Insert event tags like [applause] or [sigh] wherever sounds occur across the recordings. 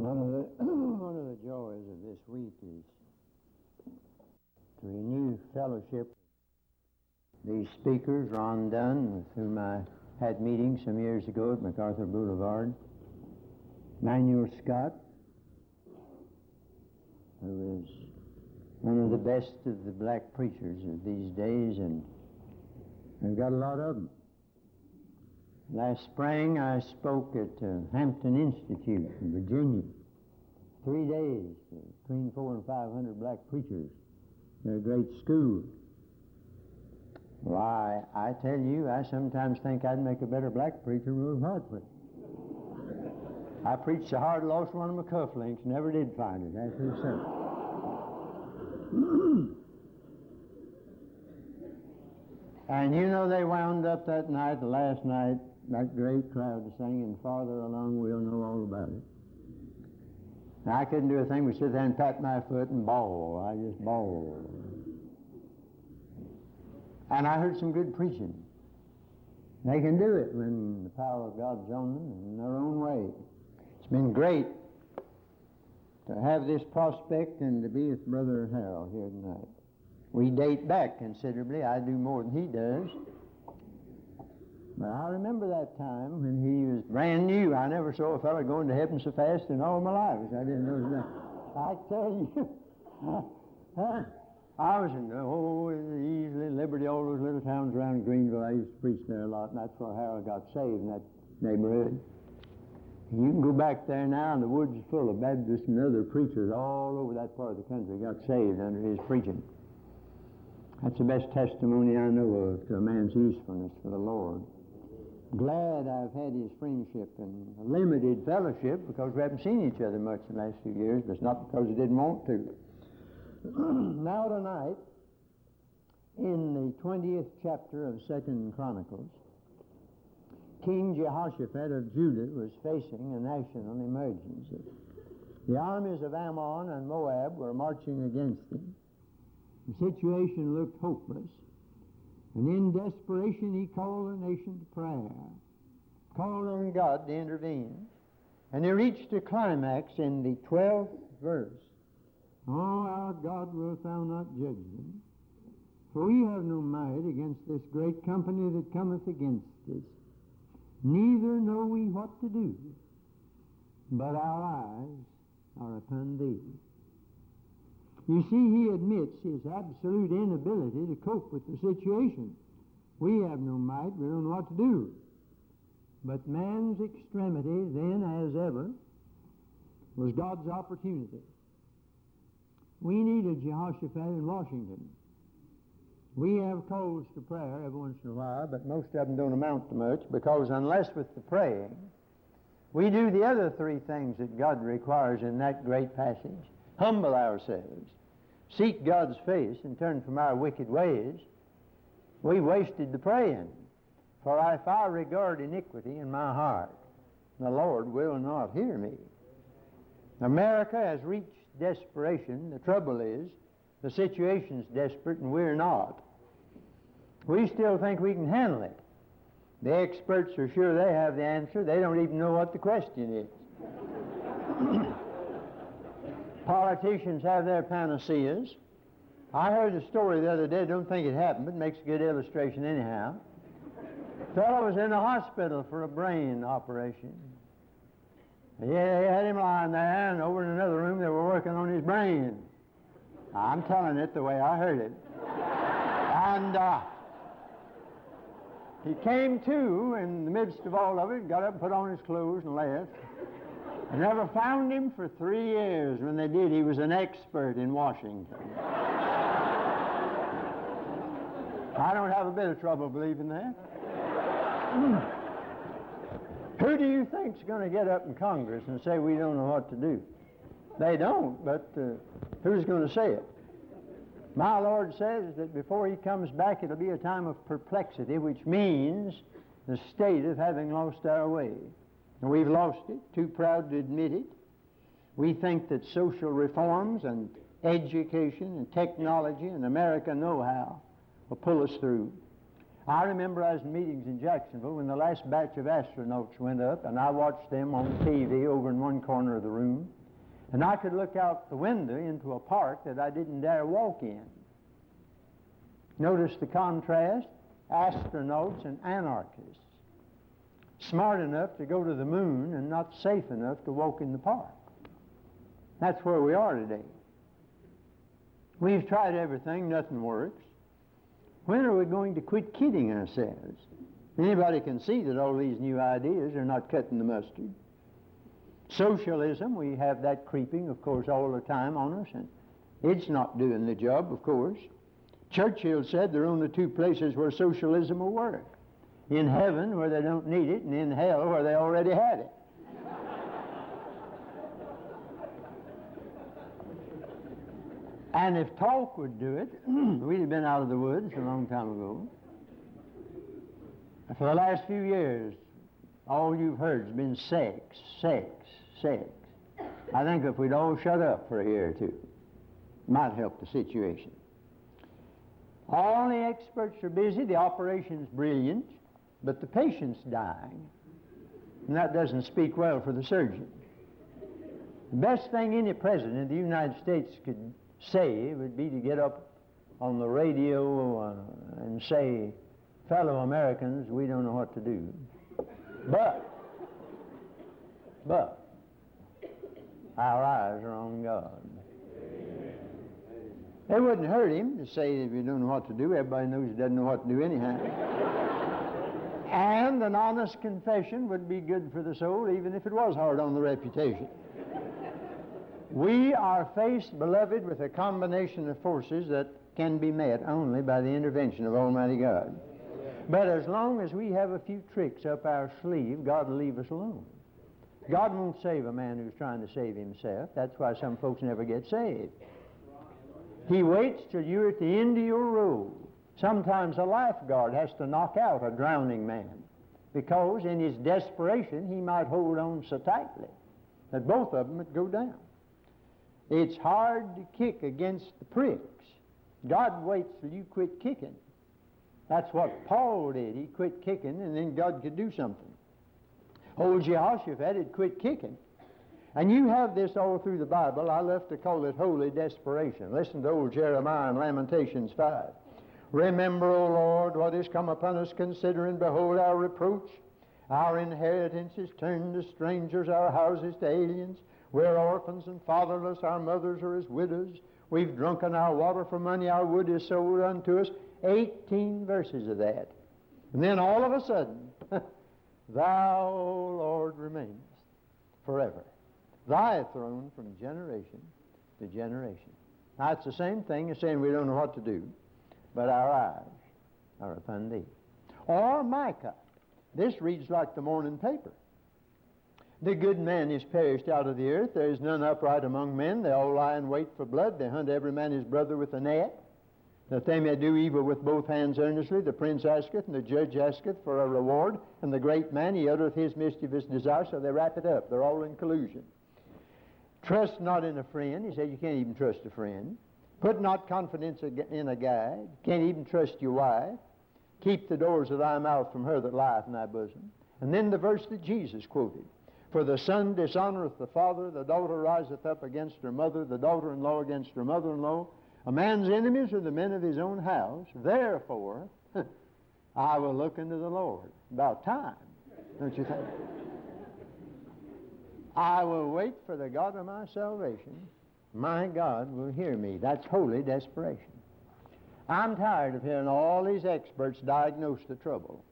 One of the [clears throat] one of the joys of this week is to renew fellowship. with These speakers, Ron Dunn, with whom I had meetings some years ago at MacArthur Boulevard, Manuel Scott, who is one of the best of the black preachers of these days, and I've got a lot of them. Last spring, I spoke at uh, Hampton Institute in Virginia. Three days, uh, between four and five hundred black preachers. They're a great school. Why, I tell you, I sometimes think I'd make a better black preacher than Will Hartford. I preached a hard, lost one of my cufflinks, never did find it That's the [clears throat] service. and you know, they wound up that night, the last night, that great crowd singing, Farther Along We'll Know All About It. I couldn't do a thing but sit there and pat my foot and bawl. I just bawled. And I heard some good preaching. They can do it when the power of God's on them in their own way. It's been great to have this prospect and to be with Brother Harold here tonight. We date back considerably. I do more than he does. But I remember that time when he was brand new. I never saw a fellow going to heaven so fast in all my life. I didn't know that. I tell you, [laughs] I was in oh, Easley Liberty, all those little towns around Greenville. I used to preach there a lot, and that's where Harold got saved in that neighborhood. You can go back there now, and the woods are full of Baptists and other preachers all over that part of the country got saved under his preaching. That's the best testimony I know of to a man's usefulness for the Lord glad I've had his friendship and limited fellowship because we haven't seen each other much in the last few years, but it's not because I didn't want to. [clears throat] now tonight, in the 20th chapter of Second Chronicles, King Jehoshaphat of Judah was facing a national emergency. The armies of Ammon and Moab were marching against him. The situation looked hopeless. And in desperation, he called the nation to prayer, called on God to intervene. And he reached a climax in the 12th verse. Oh, our God, wilt thou not judge them? For we have no might against this great company that cometh against us. Neither know we what to do, but our eyes are upon thee. You see, he admits his absolute inability to cope with the situation. We have no might, we don't know what to do. But man's extremity, then as ever, was God's opportunity. We need a Jehoshaphat in Washington. We have calls to prayer every once in a while, but most of them don't amount to much because unless with the praying, we do the other three things that God requires in that great passage humble ourselves, seek God's face and turn from our wicked ways, we wasted the praying. For if I regard iniquity in my heart, the Lord will not hear me. America has reached desperation. The trouble is, the situation's desperate and we're not. We still think we can handle it. The experts are sure they have the answer. They don't even know what the question is. Politicians have their panaceas. I heard a story the other day, don't think it happened, but it makes a good illustration anyhow. fellow was in the hospital for a brain operation. Yeah, they had him lying there, and over in another room they were working on his brain. I'm telling it the way I heard it. and uh, he came to in the midst of all of it, got up put on his clothes and left. I never found him for three years. When they did, he was an expert in Washington. I don't have a bit of trouble believing that. Who do you think's going to get up in Congress and say we don't know what to do? They don't, but uh, who's going to say it? My Lord says that before He comes back, it'll be a time of perplexity, which means the state of having lost our way. We've lost it, too proud to admit it. We think that social reforms and education and technology and American know how will pull us through. I remember I was in meetings in Jacksonville when the last batch of astronauts went up, and I watched them on TV over in one corner of the room. And I could look out the window into a park that I didn't dare walk in. Notice the contrast astronauts and anarchists. Smart enough to go to the moon and not safe enough to walk in the park. That's where we are today. We've tried everything, nothing works. When are we going to quit kidding ourselves? Anybody can see that all these new ideas are not cutting the mustard. Socialism, we have that creeping, of course, all the time on us, and it's not doing the job, of course. Churchill said there are only two places where socialism will work in heaven, where they don't need it, and in hell, where they already had it. and if talk would do it, [clears throat] we'd have been out of the woods a long time ago. For the last few years, all you've heard has been sex, sex, sex. I think if we'd all shut up for a year or two, it might help the situation. All the experts are busy, the operation's brilliant, but the patient's dying. And that doesn't speak well for the surgeon. The best thing any president of the United States could say would be to get up on the radio uh, and say, fellow Americans, we don't know what to do. But, but, our eyes are on God. It wouldn't hurt him to say if you don't know what to do. Everybody knows he doesn't know what to do anyhow. And an honest confession would be good for the soul, even if it was hard on the reputation. we are faced, beloved, with a combination of forces that can be met only by the intervention of Almighty God. But as long as we have a few tricks up our sleeve, God will leave us alone. God won't save a man who's trying to save himself. That's why some folks never get saved. He waits till you're at the end of your rope. Sometimes a lifeguard has to knock out a drowning man because in his desperation he might hold on so tightly that both of them would go down. It's hard to kick against the pricks. God waits till you quit kicking. That's what Paul did. He quit kicking, and then God could do something. Old Jehoshaphat had quit kicking. And you have this all through the Bible. I love to call it holy desperation. Listen to old Jeremiah in Lamentations 5. Remember, O Lord, what is come upon us, considering, behold, our reproach. Our inheritance is turned to strangers, our houses to aliens. We're orphans and fatherless, our mothers are as widows. We've drunken our water for money, our wood is sold unto us. 18 verses of that. And then all of a sudden, [laughs] Thou, O Lord, remainest forever thy throne from generation to generation. Now, it's the same thing as saying we don't know what to do, but our eyes are upon thee. Or Micah. This reads like the morning paper. The good man is perished out of the earth. There is none upright among men. They all lie in wait for blood. They hunt every man his brother with a net, that they may do evil with both hands earnestly. The prince asketh, and the judge asketh for a reward, and the great man, he uttereth his mischievous desire, so they wrap it up. They're all in collusion. Trust not in a friend. He said you can't even trust a friend. Put not confidence in a guide. Can't even trust your wife. Keep the doors of thy mouth from her that lieth in thy bosom. And then the verse that Jesus quoted. For the son dishonoreth the father, the daughter riseth up against her mother, the daughter-in-law against her mother-in-law. A man's enemies are the men of his own house. Therefore, [laughs] I will look unto the Lord. About time, don't you think? I will wait for the God of my salvation. My God will hear me. That's holy desperation. I'm tired of hearing all these experts diagnose the trouble.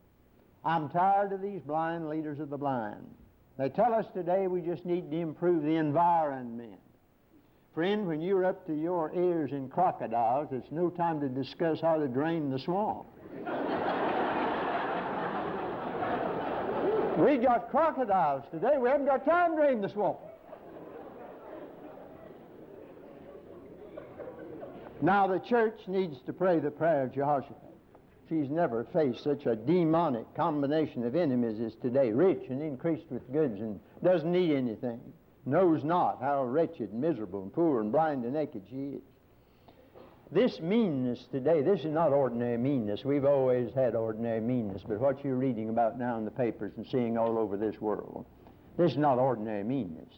I'm tired of these blind leaders of the blind. They tell us today we just need to improve the environment. Friend, when you're up to your ears in crocodiles, it's no time to discuss how to drain the swamp. [laughs] We got crocodiles today. We haven't got time to drain the swamp. Now the church needs to pray the prayer of Jehoshaphat. She's never faced such a demonic combination of enemies as today, rich and increased with goods and doesn't need anything, knows not how wretched, miserable, and poor, and blind and naked she is. This meanness today, this is not ordinary meanness. We've always had ordinary meanness, but what you're reading about now in the papers and seeing all over this world, this is not ordinary meanness.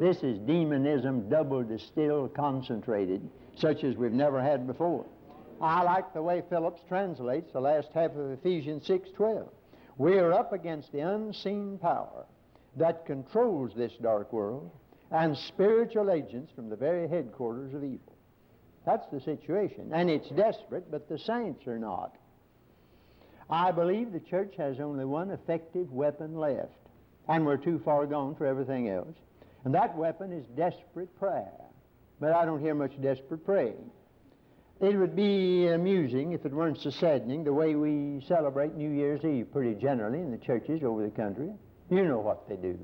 This is demonism double distilled, concentrated, such as we've never had before. I like the way Phillips translates the last half of Ephesians 6:12. We are up against the unseen power that controls this dark world and spiritual agents from the very headquarters of evil. That's the situation. And it's desperate, but the saints are not. I believe the church has only one effective weapon left, and we're too far gone for everything else. And that weapon is desperate prayer. But I don't hear much desperate praying. It would be amusing if it weren't so saddening the way we celebrate New Year's Eve pretty generally in the churches over the country. You know what they do.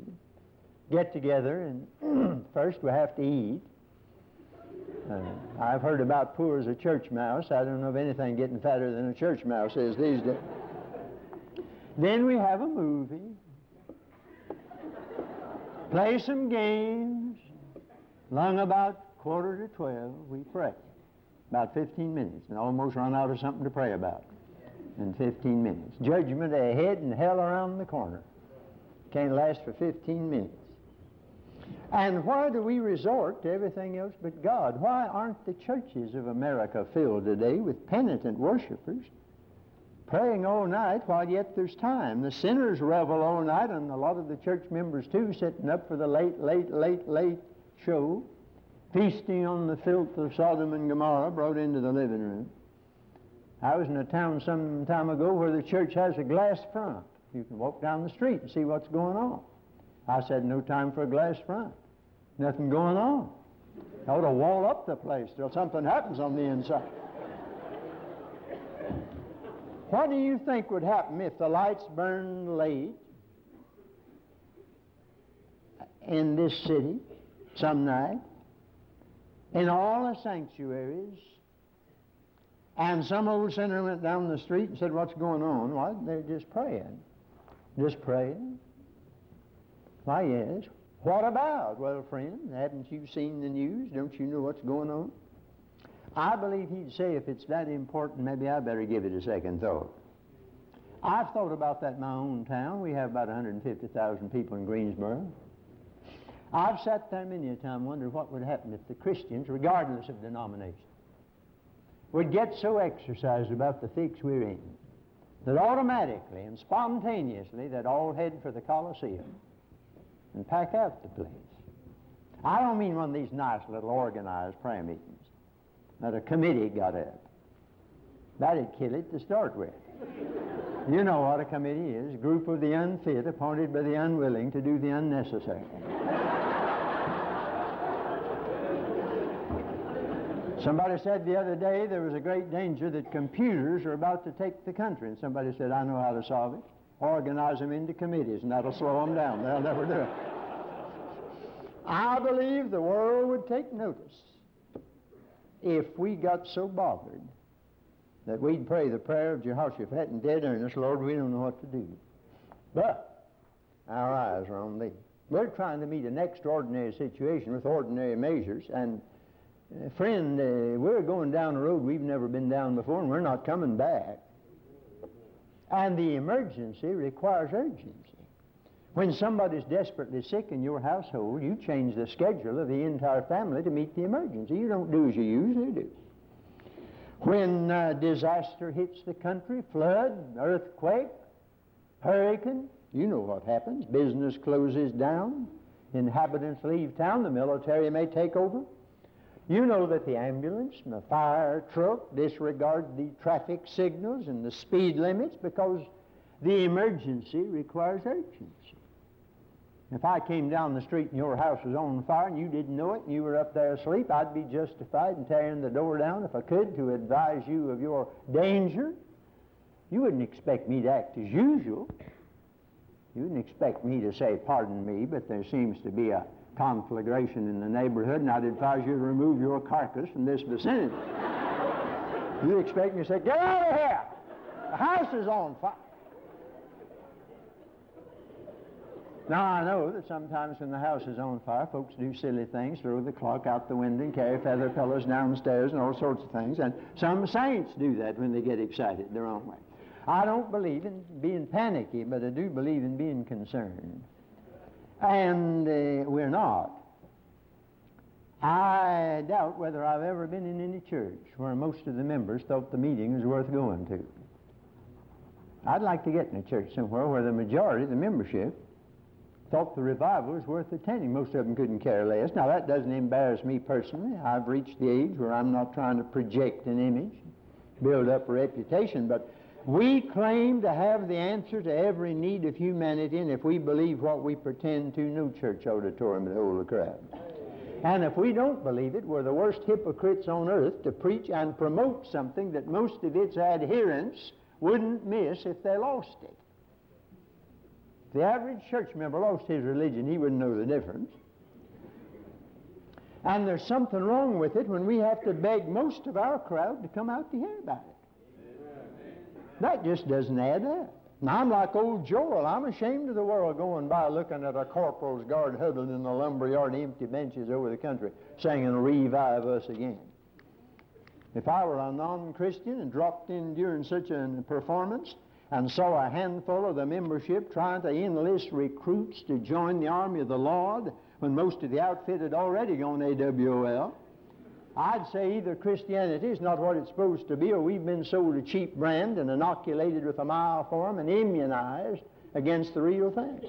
Get together, and [clears throat] first we have to eat. Uh, I've heard about poor as a church mouse. I don't know of anything getting fatter than a church mouse is these days. Then we have a movie, play some games. Long about quarter to twelve, we pray. About 15 minutes, and almost run out of something to pray about in 15 minutes. Judgment ahead and hell around the corner. Can't last for 15 minutes. And why do we resort to everything else but God? Why aren't the churches of America filled today with penitent worshipers praying all night while yet there's time? The sinners revel all night, and a lot of the church members too, sitting up for the late, late, late, late show, feasting on the filth of Sodom and Gomorrah brought into the living room. I was in a town some time ago where the church has a glass front. You can walk down the street and see what's going on. I said, no time for a glass front. Nothing going on. I ought to wall up the place till something happens on the inside. What do you think would happen if the lights burned late in this city some night, in all the sanctuaries, and some old sinner went down the street and said, What's going on? Why, they're just praying. Just praying. Why, yes. What about? Well, friend, haven't you seen the news? Don't you know what's going on? I believe he'd say if it's that important, maybe I better give it a second thought. I've thought about that in my own town. We have about 150,000 people in Greensboro. I've sat there many a time wondering what would happen if the Christians, regardless of denomination, would get so exercised about the fix we're in that automatically and spontaneously they'd all head for the Coliseum and pack out the place. I don't mean one of these nice little organized prayer meetings that a committee got up. That'd kill it to start with. You know what a committee is group of the unfit appointed by the unwilling to do the unnecessary. Somebody said the other day there was a great danger that computers are about to take the country, and somebody said, I know how to solve it. Organize them into committees, and that'll slow them down. They'll never do it. I believe the world would take notice if we got so bothered that we'd pray the prayer of Jehoshaphat in dead earnest, Lord, we don't know what to do. But our eyes are on thee. We're trying to meet an extraordinary situation with ordinary measures, and uh, friend, uh, we're going down a road we've never been down before, and we're not coming back. And the emergency requires urgency. When somebody's desperately sick in your household, you change the schedule of the entire family to meet the emergency. You don't do as you usually do. When uh, disaster hits the country, flood, earthquake, hurricane, you know what happens. Business closes down, inhabitants leave town, the military may take over. You know that the ambulance and the fire truck disregard the traffic signals and the speed limits because the emergency requires urgency. If I came down the street and your house was on fire and you didn't know it and you were up there asleep, I'd be justified in tearing the door down if I could to advise you of your danger. You wouldn't expect me to act as usual. You wouldn't expect me to say, Pardon me, but there seems to be a conflagration in the neighborhood, and I'd advise you to remove your carcass from this vicinity. [laughs] you expect me to say, Get out of here! The house is on fire. Now, I know that sometimes when the house is on fire, folks do silly things, throw the clock out the window and carry feather pillows downstairs and all sorts of things. And some saints do that when they get excited their own way. I don't believe in being panicky, but I do believe in being concerned. And uh, we're not. I doubt whether I've ever been in any church where most of the members thought the meeting was worth going to. I'd like to get in a church somewhere where the majority of the membership thought the revival was worth attending. Most of them couldn't care less. Now, that doesn't embarrass me personally. I've reached the age where I'm not trying to project an image, build up a reputation, but we claim to have the answer to every need of humanity, and if we believe what we pretend to, no church auditorium would hold a crowd. And if we don't believe it, we're the worst hypocrites on earth to preach and promote something that most of its adherents wouldn't miss if they lost it. The average church member lost his religion, he wouldn't know the difference. And there's something wrong with it when we have to beg most of our crowd to come out to hear about it. That just doesn't add up. Now, I'm like old Joel. I'm ashamed of the world going by looking at a corporal's guard huddled in the lumber yard, and empty benches over the country, singing Revive Us Again. If I were a non Christian and dropped in during such a performance and saw a handful of the membership trying to enlist recruits to join the army of the Lord when most of the outfit had already gone AWOL, I'd say either Christianity is not what it's supposed to be, or we've been sold a cheap brand and inoculated with a mild form and immunized against the real thing.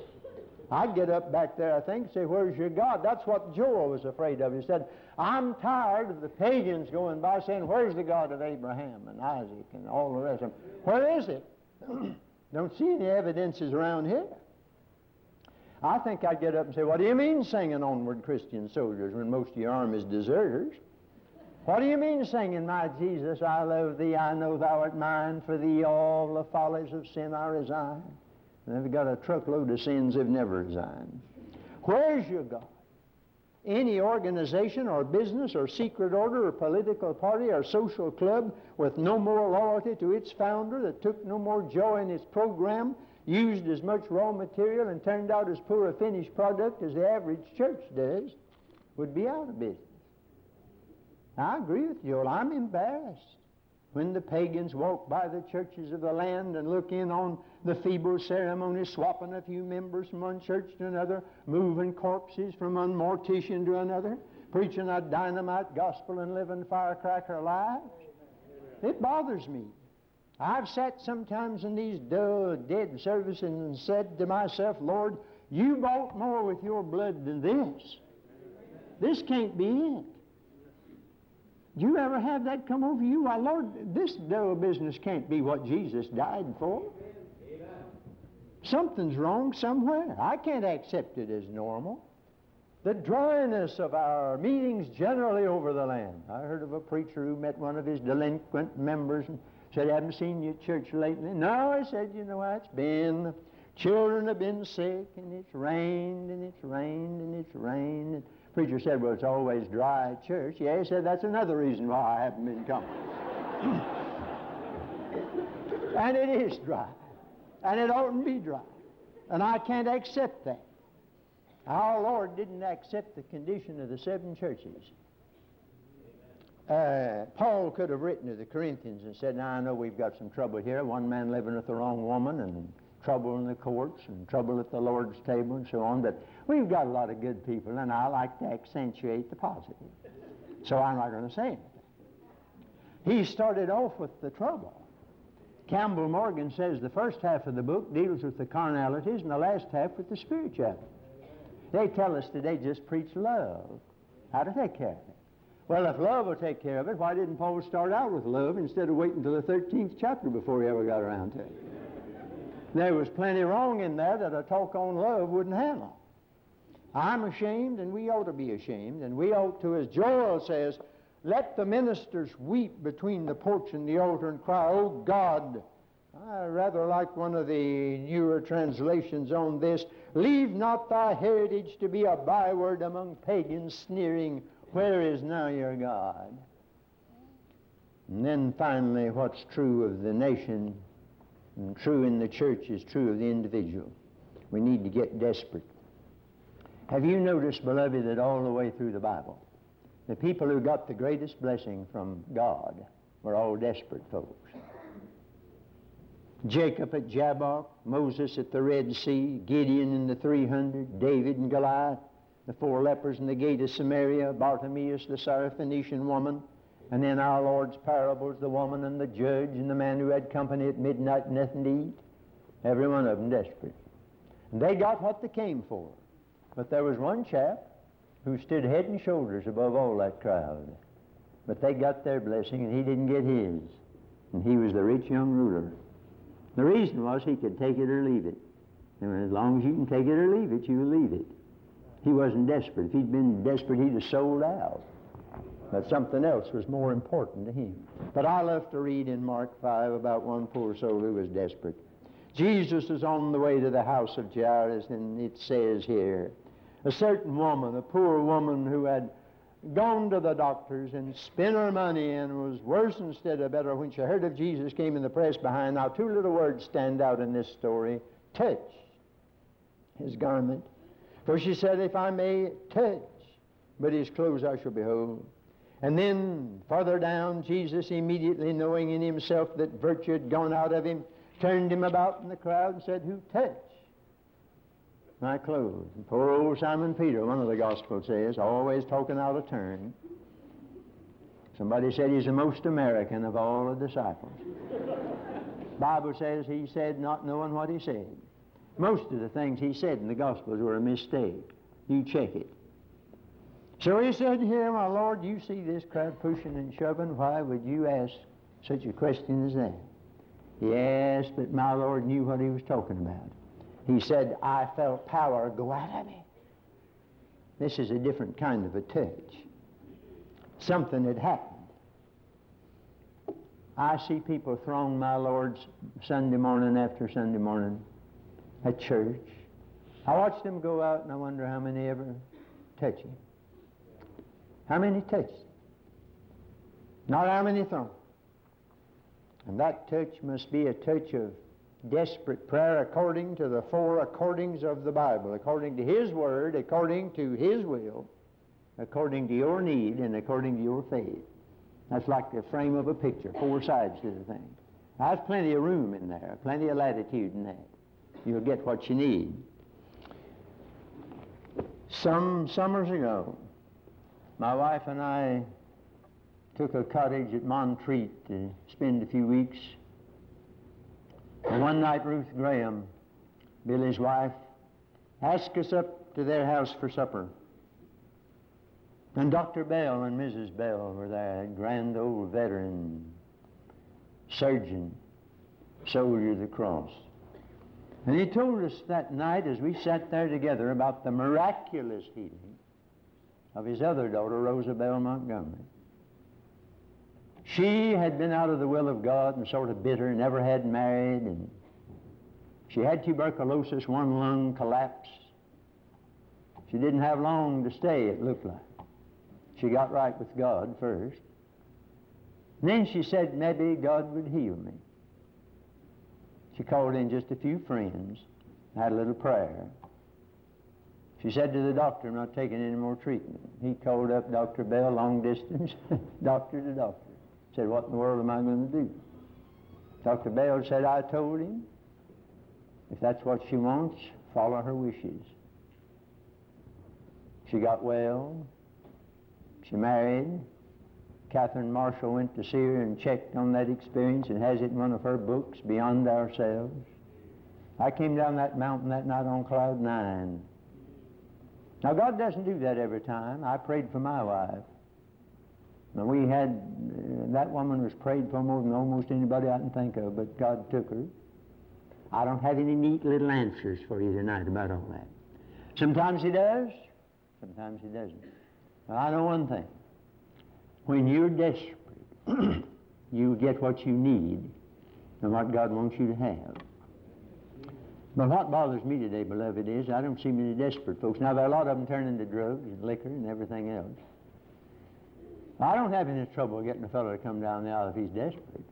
I'd get up back there, I think, and say, Where's your God? That's what Joel was afraid of. He said, I'm tired of the pagans going by saying, Where's the God of Abraham and Isaac and all the rest of them? Where is it? [clears throat] Don't see any evidences around here. I think I'd get up and say, What do you mean singing onward Christian soldiers when most of your army is deserters? What do you mean singing, My Jesus, I love thee, I know thou art mine, for thee all the follies of sin I resign? And they've got a truckload of sins they've never resigned. Where's your God? Any organization or business or secret order or political party or social club with no more loyalty to its founder, that took no more joy in its program, used as much raw material and turned out as poor a finished product as the average church does, would be out of business. I agree with Joel. I'm embarrassed when the pagans walk by the churches of the land and look in on the feeble ceremony, swapping a few members from one church to another, moving corpses from one mortician to another, preaching a dynamite gospel and living firecracker lives. It bothers me. I've sat sometimes in these dull, dead services and said to myself, Lord, you bought more with your blood than this. This can't be it. Do you ever have that come over you? Why, Lord, this dull business can't be what Jesus died for. Something's wrong somewhere. I can't accept it as normal. The dryness of our meetings generally over the land. I heard of a preacher who met one of his delinquent members and said, I haven't seen you at church lately. No, I said, you know it's been. Children have been sick, and it's rained, and it's rained, and it's rained. And preacher said, well, it's always dry at church. Yeah, he said, that's another reason why I haven't been coming. [clears throat] and it is dry. And it oughtn't be dry. And I can't accept that. Our Lord didn't accept the condition of the seven churches. Uh, Paul could have written to the Corinthians and said, Now I know we've got some trouble here. One man living with the wrong woman, and trouble in the courts, and trouble at the Lord's table, and so on. But we've got a lot of good people, and I like to accentuate the positive. So I'm not going to say anything. He started off with the trouble. Campbell Morgan says the first half of the book deals with the carnalities and the last half with the spiritualities. They tell us today just preach love, how to take care of it. Well, if love will take care of it, why didn't Paul start out with love instead of waiting until the 13th chapter before he ever got around to it? There was plenty wrong in there that a talk on love wouldn't handle. I'm ashamed, and we ought to be ashamed, and we ought to, as Joel says, let the ministers weep between the porch and the altar and cry, Oh God. I rather like one of the newer translations on this. Leave not thy heritage to be a byword among pagans, sneering, Where is now your God? And then finally, what's true of the nation and true in the church is true of the individual. We need to get desperate. Have you noticed, beloved, that all the way through the Bible, the people who got the greatest blessing from God were all desperate folks? Jacob at Jabbok, Moses at the Red Sea, Gideon and the 300, David and Goliath, the four lepers in the gate of Samaria, Bartimaeus, the Syrophoenician woman, and then our Lord's parables, the woman and the judge and the man who had company at midnight, nothing to eat. Every one of them desperate. And they got what they came for. But there was one chap who stood head and shoulders above all that crowd. But they got their blessing and he didn't get his. And he was the rich young ruler. The reason was he could take it or leave it. And as long as you can take it or leave it, you leave it. He wasn't desperate. If he'd been desperate, he'd have sold out. But something else was more important to him. But I love to read in Mark 5 about one poor soul who was desperate. Jesus is on the way to the house of Jairus, and it says here, a certain woman, a poor woman who had gone to the doctors and spent her money and was worse instead of better when she heard of Jesus came in the press behind. Now, two little words stand out in this story touch his garment. For she said, If I may touch but his clothes, I shall behold. And then farther down, Jesus, immediately knowing in himself that virtue had gone out of him, turned him about in the crowd and said, Who touched my clothes? And poor old Simon Peter, one of the Gospels says, always talking out of turn. Somebody said he's the most American of all the disciples. Bible says he said not knowing what he said. Most of the things he said in the Gospels were a mistake. You check it. So he said here, My Lord, you see this crowd pushing and shoving. Why would you ask such a question as that? Yes, but my Lord knew what he was talking about. He said, I felt power go out of me. This is a different kind of a touch. Something had happened. I see people throng my Lord's Sunday morning after Sunday morning at church. I watch them go out and I wonder how many ever touch him. How many touch? Not how many throng. And that touch must be a touch of desperate prayer according to the four accordings of the Bible, according to His Word, according to His will, according to your need, and according to your faith. That's like the frame of a picture, four sides to the thing. There's plenty of room in there, plenty of latitude in that. You'll get what you need. Some summers ago, my wife and I took a cottage at Montreat to spend a few weeks. And one night, Ruth Graham, Billy's wife, asked us up to their house for supper. And Dr. Bell and Mrs. Bell were there, a grand old veteran surgeon, soldier of the cross. And he told us that night as we sat there together about the miraculous healing of his other daughter, Rosabelle Montgomery. She had been out of the will of God and sort of bitter, never had married, and she had tuberculosis, one lung collapsed. She didn't have long to stay, it looked like. She got right with God first. And then she said, maybe God would heal me. She called in just a few friends, had a little prayer. She said to the doctor, I'm not taking any more treatment. He called up Dr. Bell, long distance, [laughs] doctor to doctor. Said, what in the world am I going to do? Dr. Bell said, I told him, if that's what she wants, follow her wishes. She got well. She married. Catherine Marshall went to see her and checked on that experience and has it in one of her books, Beyond Ourselves. I came down that mountain that night on cloud nine. Now, God doesn't do that every time. I prayed for my wife. And we had, uh, that woman was prayed for more than almost anybody I can think of, but God took her. I don't have any neat little answers for you tonight about all that. Sometimes He does, sometimes He doesn't. But I know one thing. When you're desperate, [clears throat] you get what you need and what God wants you to have. But what bothers me today, beloved, is I don't see many desperate folks. Now, there are a lot of them turning to drugs and liquor and everything else. I don't have any trouble getting a fellow to come down the aisle if he's desperate.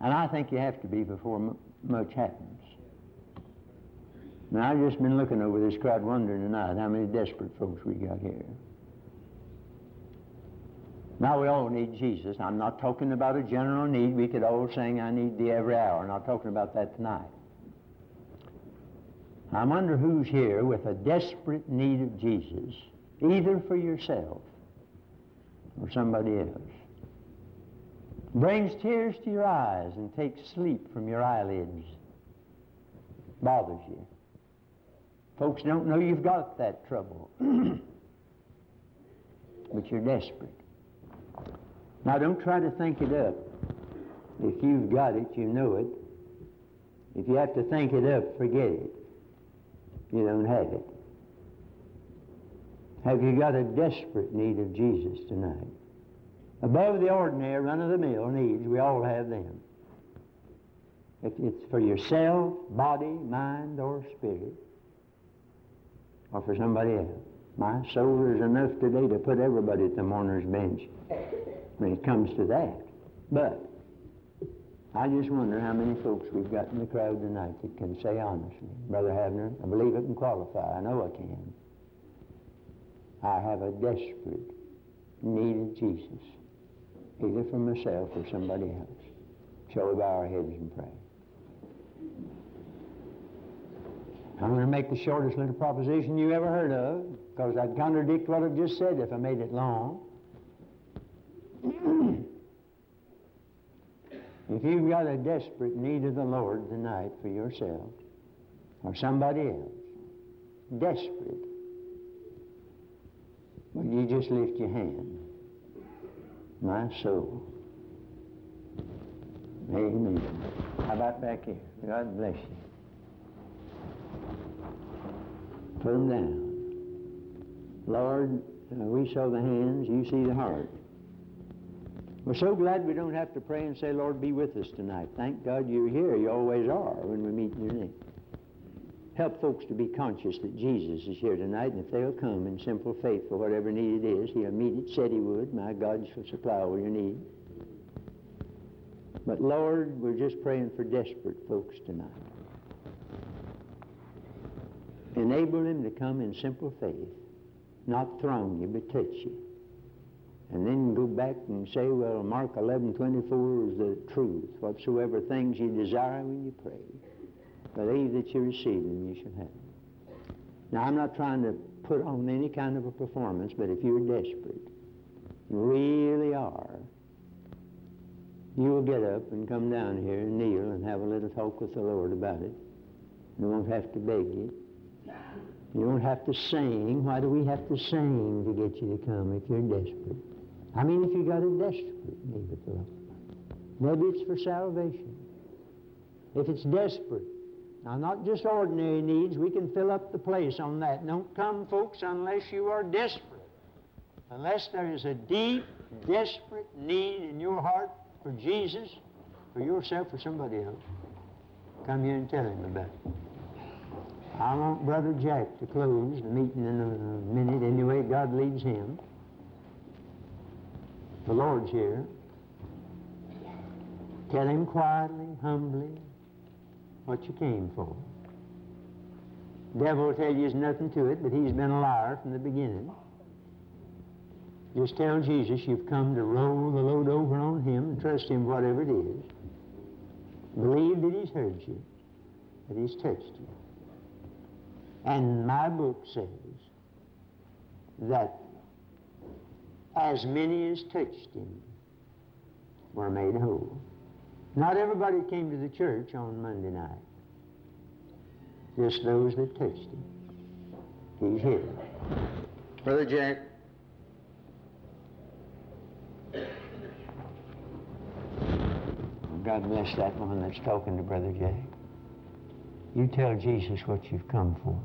And I think you have to be before m- much happens. Now, I've just been looking over this crowd wondering tonight how many desperate folks we got here. Now, we all need Jesus. I'm not talking about a general need. We could all sing, I need thee every hour. I'm not talking about that tonight. I wonder who's here with a desperate need of Jesus, either for yourself or somebody else. Brings tears to your eyes and takes sleep from your eyelids. Bothers you. Folks don't know you've got that trouble. [clears throat] but you're desperate. Now don't try to think it up. If you've got it, you know it. If you have to think it up, forget it. You don't have it. Have you got a desperate need of Jesus tonight? Above the ordinary, run of the mill needs, we all have them. It's for yourself, body, mind, or spirit, or for somebody else. My soul is enough today to put everybody at the mourner's bench when it comes to that. But I just wonder how many folks we've got in the crowd tonight that can say honestly, Brother Havner, I believe I can qualify. I know I can. I have a desperate need of Jesus, either for myself or somebody else. Shall we bow our heads and pray? I'm going to make the shortest little proposition you ever heard of, because I'd contradict what I've just said if I made it long. [clears throat] if you've got a desperate need of the Lord tonight for yourself or somebody else, desperate, well, you just lift your hand. My soul. Amen. How about back here? God bless you. Put them down. Lord, uh, we saw the hands, you see the heart. We're so glad we don't have to pray and say, Lord, be with us tonight. Thank God you're here. You always are when we meet in your name. Help folks to be conscious that Jesus is here tonight, and if they'll come in simple faith for whatever need it is, he'll meet it, said he would. My God shall supply all your need. But Lord, we're just praying for desperate folks tonight. Enable them to come in simple faith, not throng you, but touch you. And then go back and say, well, Mark 11, 24 is the truth. Whatsoever things you desire when you pray, believe that you receive them, you shall have. Now, I'm not trying to put on any kind of a performance, but if you're desperate, you really are, you will get up and come down here and kneel and have a little talk with the Lord about it. You won't have to beg you. You don't have to sing. Why do we have to sing to get you to come if you're desperate? I mean, if you got a desperate need of the Lord. Maybe it's for salvation. If it's desperate. Now, not just ordinary needs. We can fill up the place on that. Don't come, folks, unless you are desperate. Unless there is a deep, desperate need in your heart for Jesus, for yourself, or somebody else. Come here and tell him about it. I want Brother Jack to close the meeting in a minute anyway. God leads him. The Lord's here. Tell him quietly, humbly, what you came for. Devil will tell you there's nothing to it, but he's been a liar from the beginning. Just tell Jesus you've come to roll the load over on him and trust him whatever it is. Believe that he's heard you, that he's touched you. And my book says that as many as touched him were made whole. Not everybody came to the church on Monday night. Just those that touched him. He's here. Brother Jack. God bless that one that's talking to Brother Jack. You tell Jesus what you've come for.